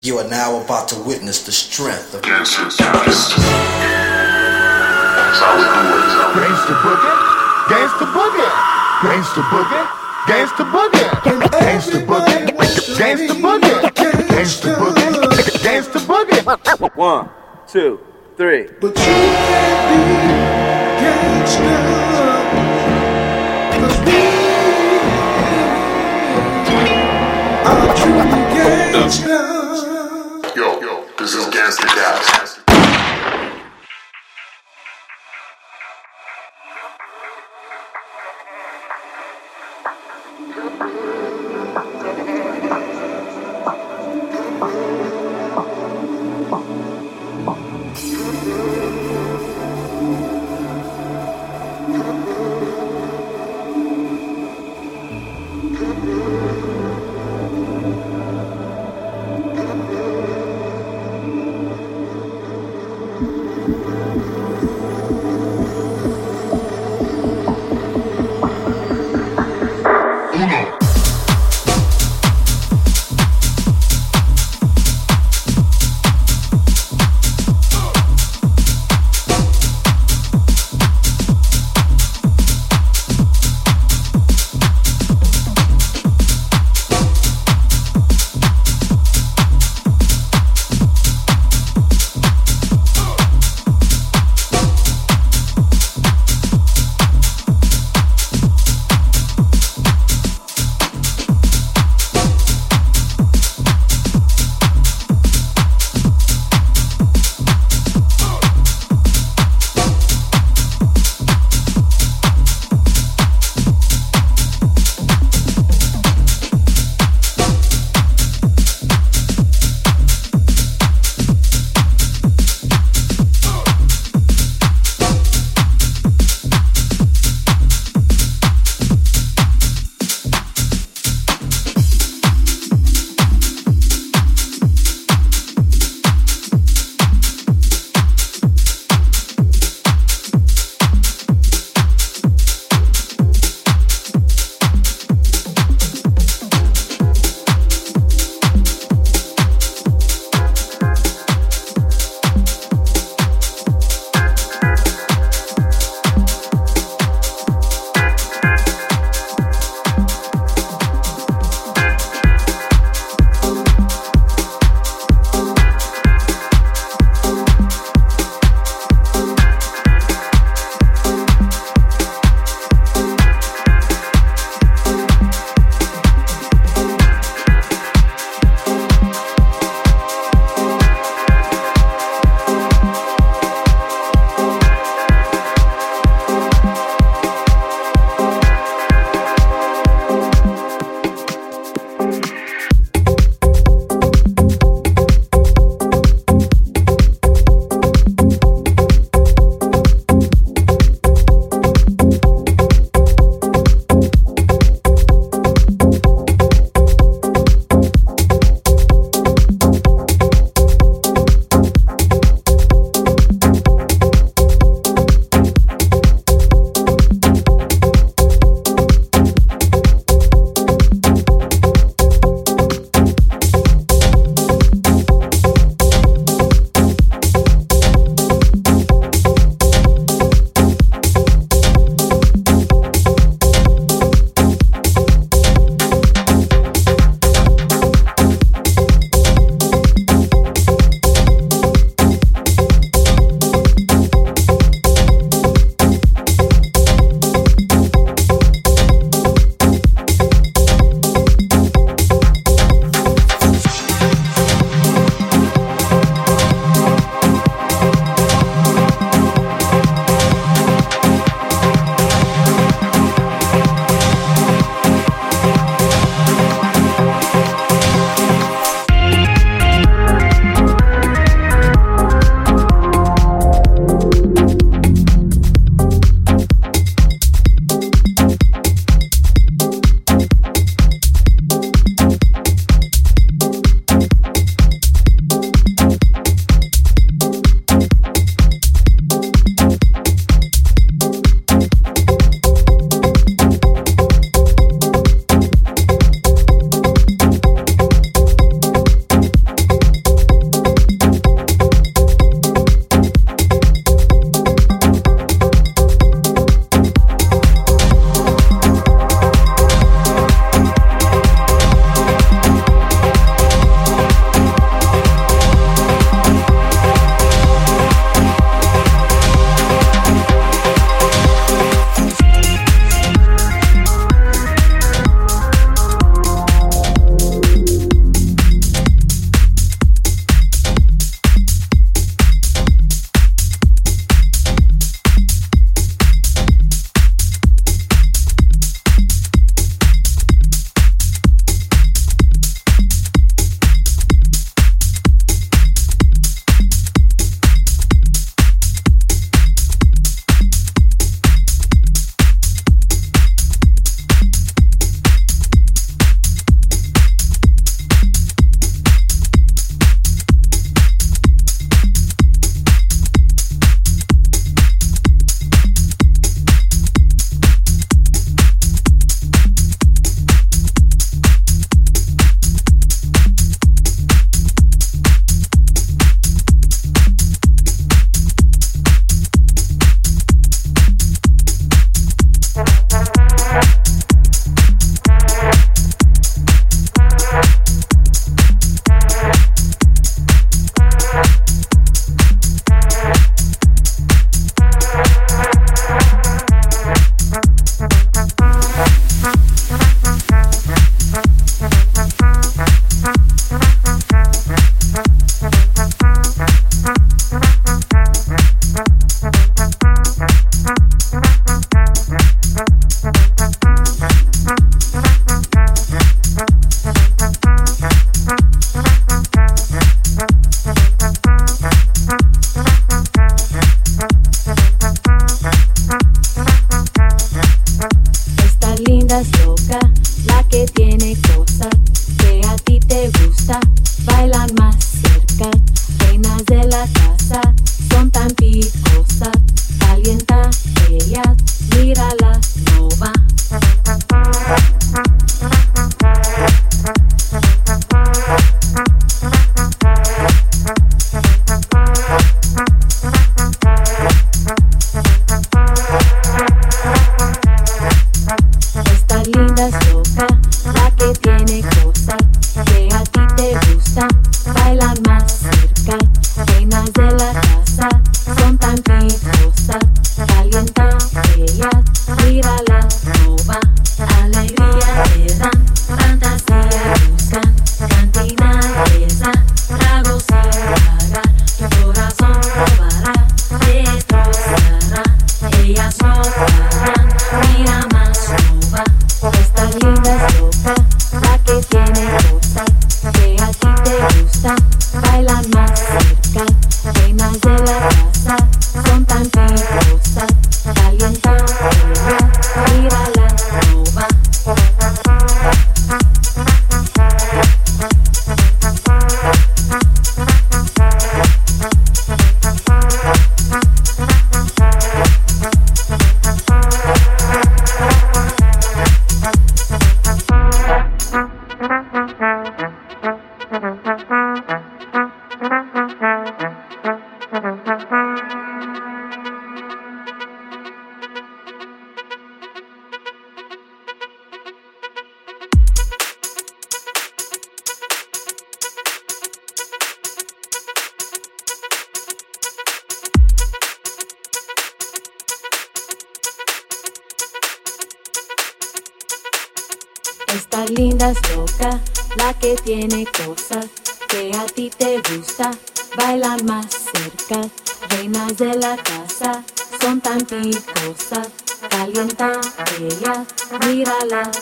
You are now about to witness the strength of Gangsta Dust. That's how we do it. Gangsta boogie, gangsta boogie, gangsta boogie, gangsta boogie, gangsta boogie, gangsta boogie, gangsta boogie, gangsta boogie. One, two, three. But you can't be gangsta. 'Cause we are true gangsta. Yo, yo, this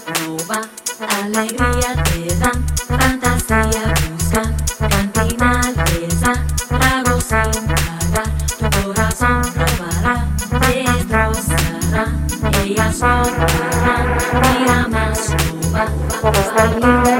Casanova, alegría te dan, fantasía busca, cantina les da, trago sin pagar, tu corazón robará, te destrozará, ella sonará, mira más, Cuba,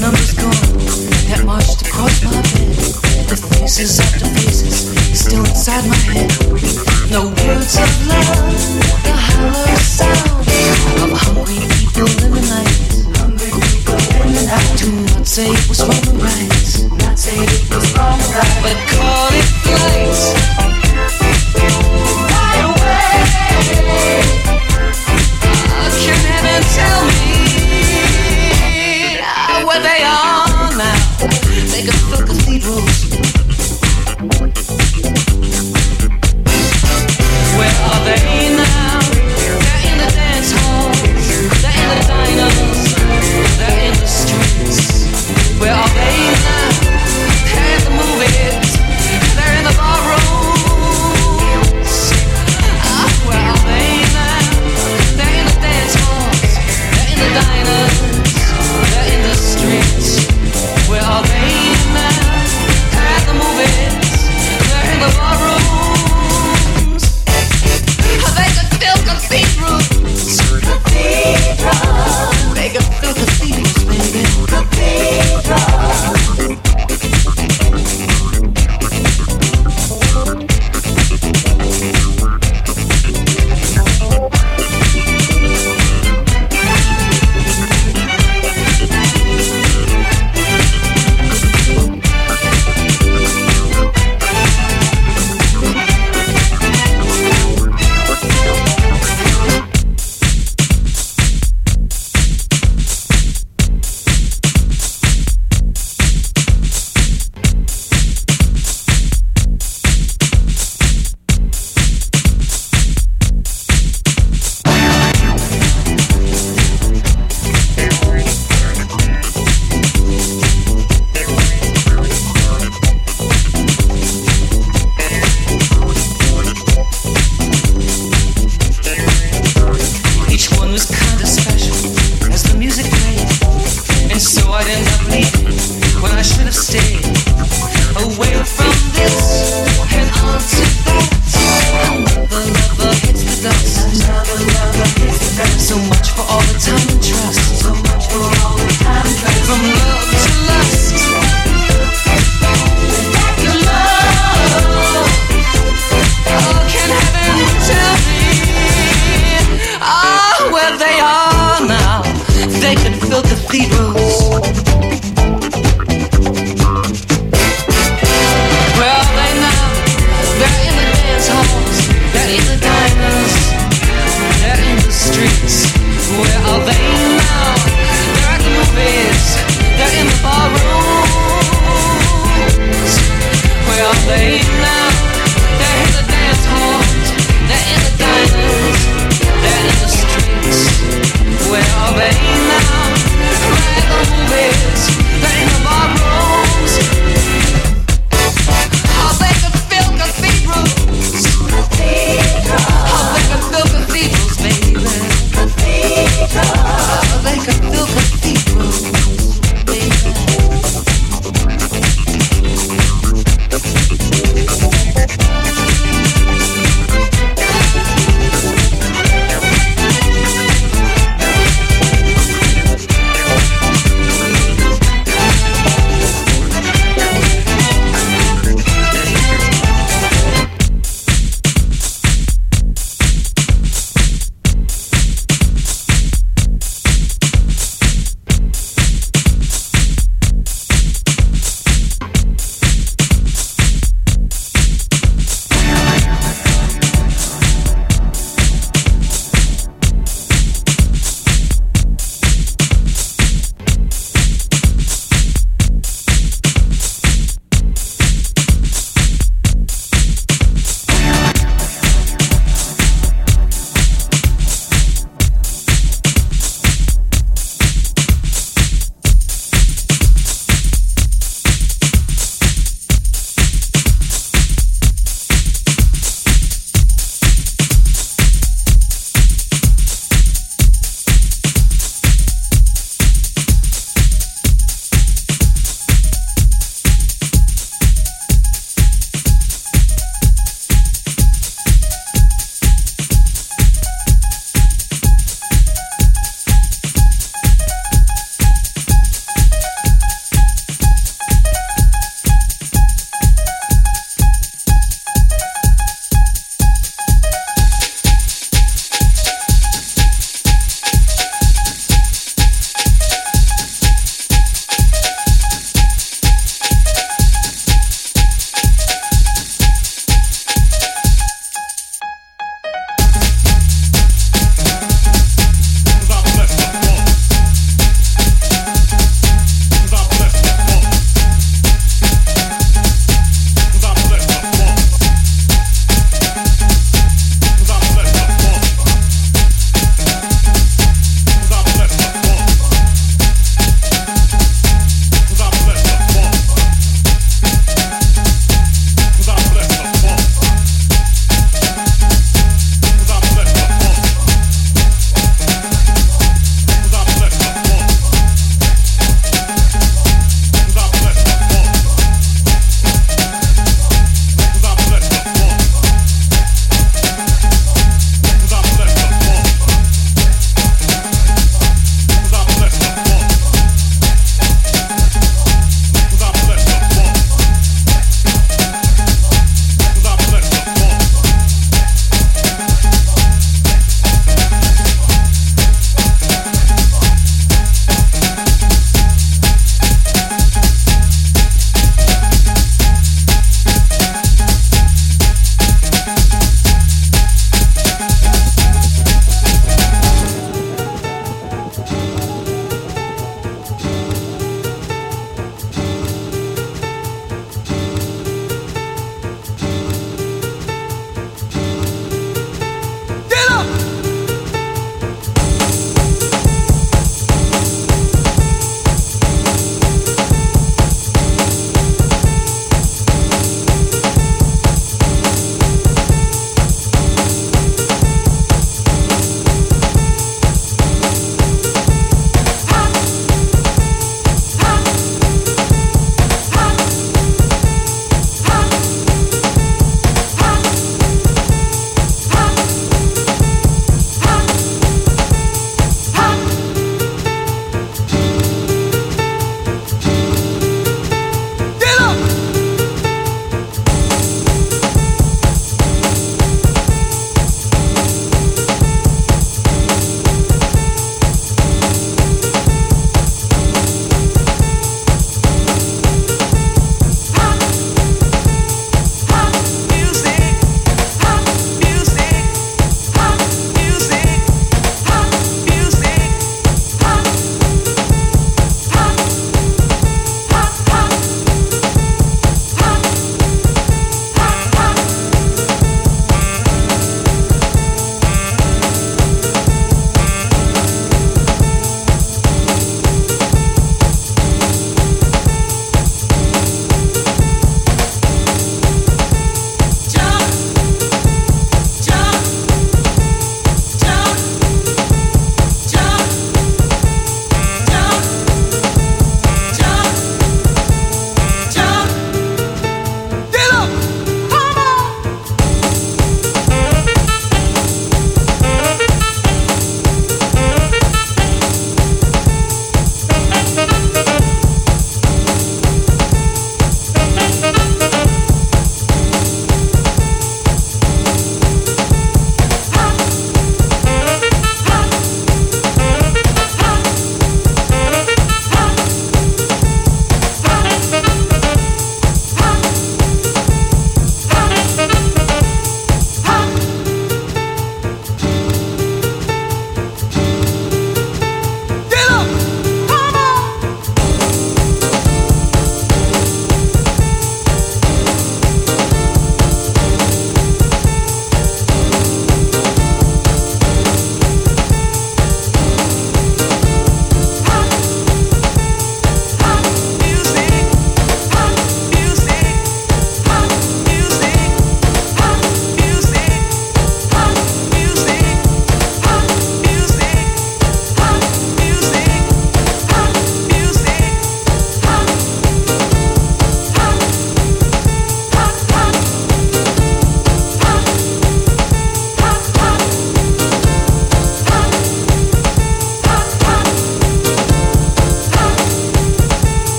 number's gone. That marched across my bed. The faces after faces still inside my head. No words of love, the hollow sound of hungry people in the night. do not say it was wrong or right. Not say it was wrong or right.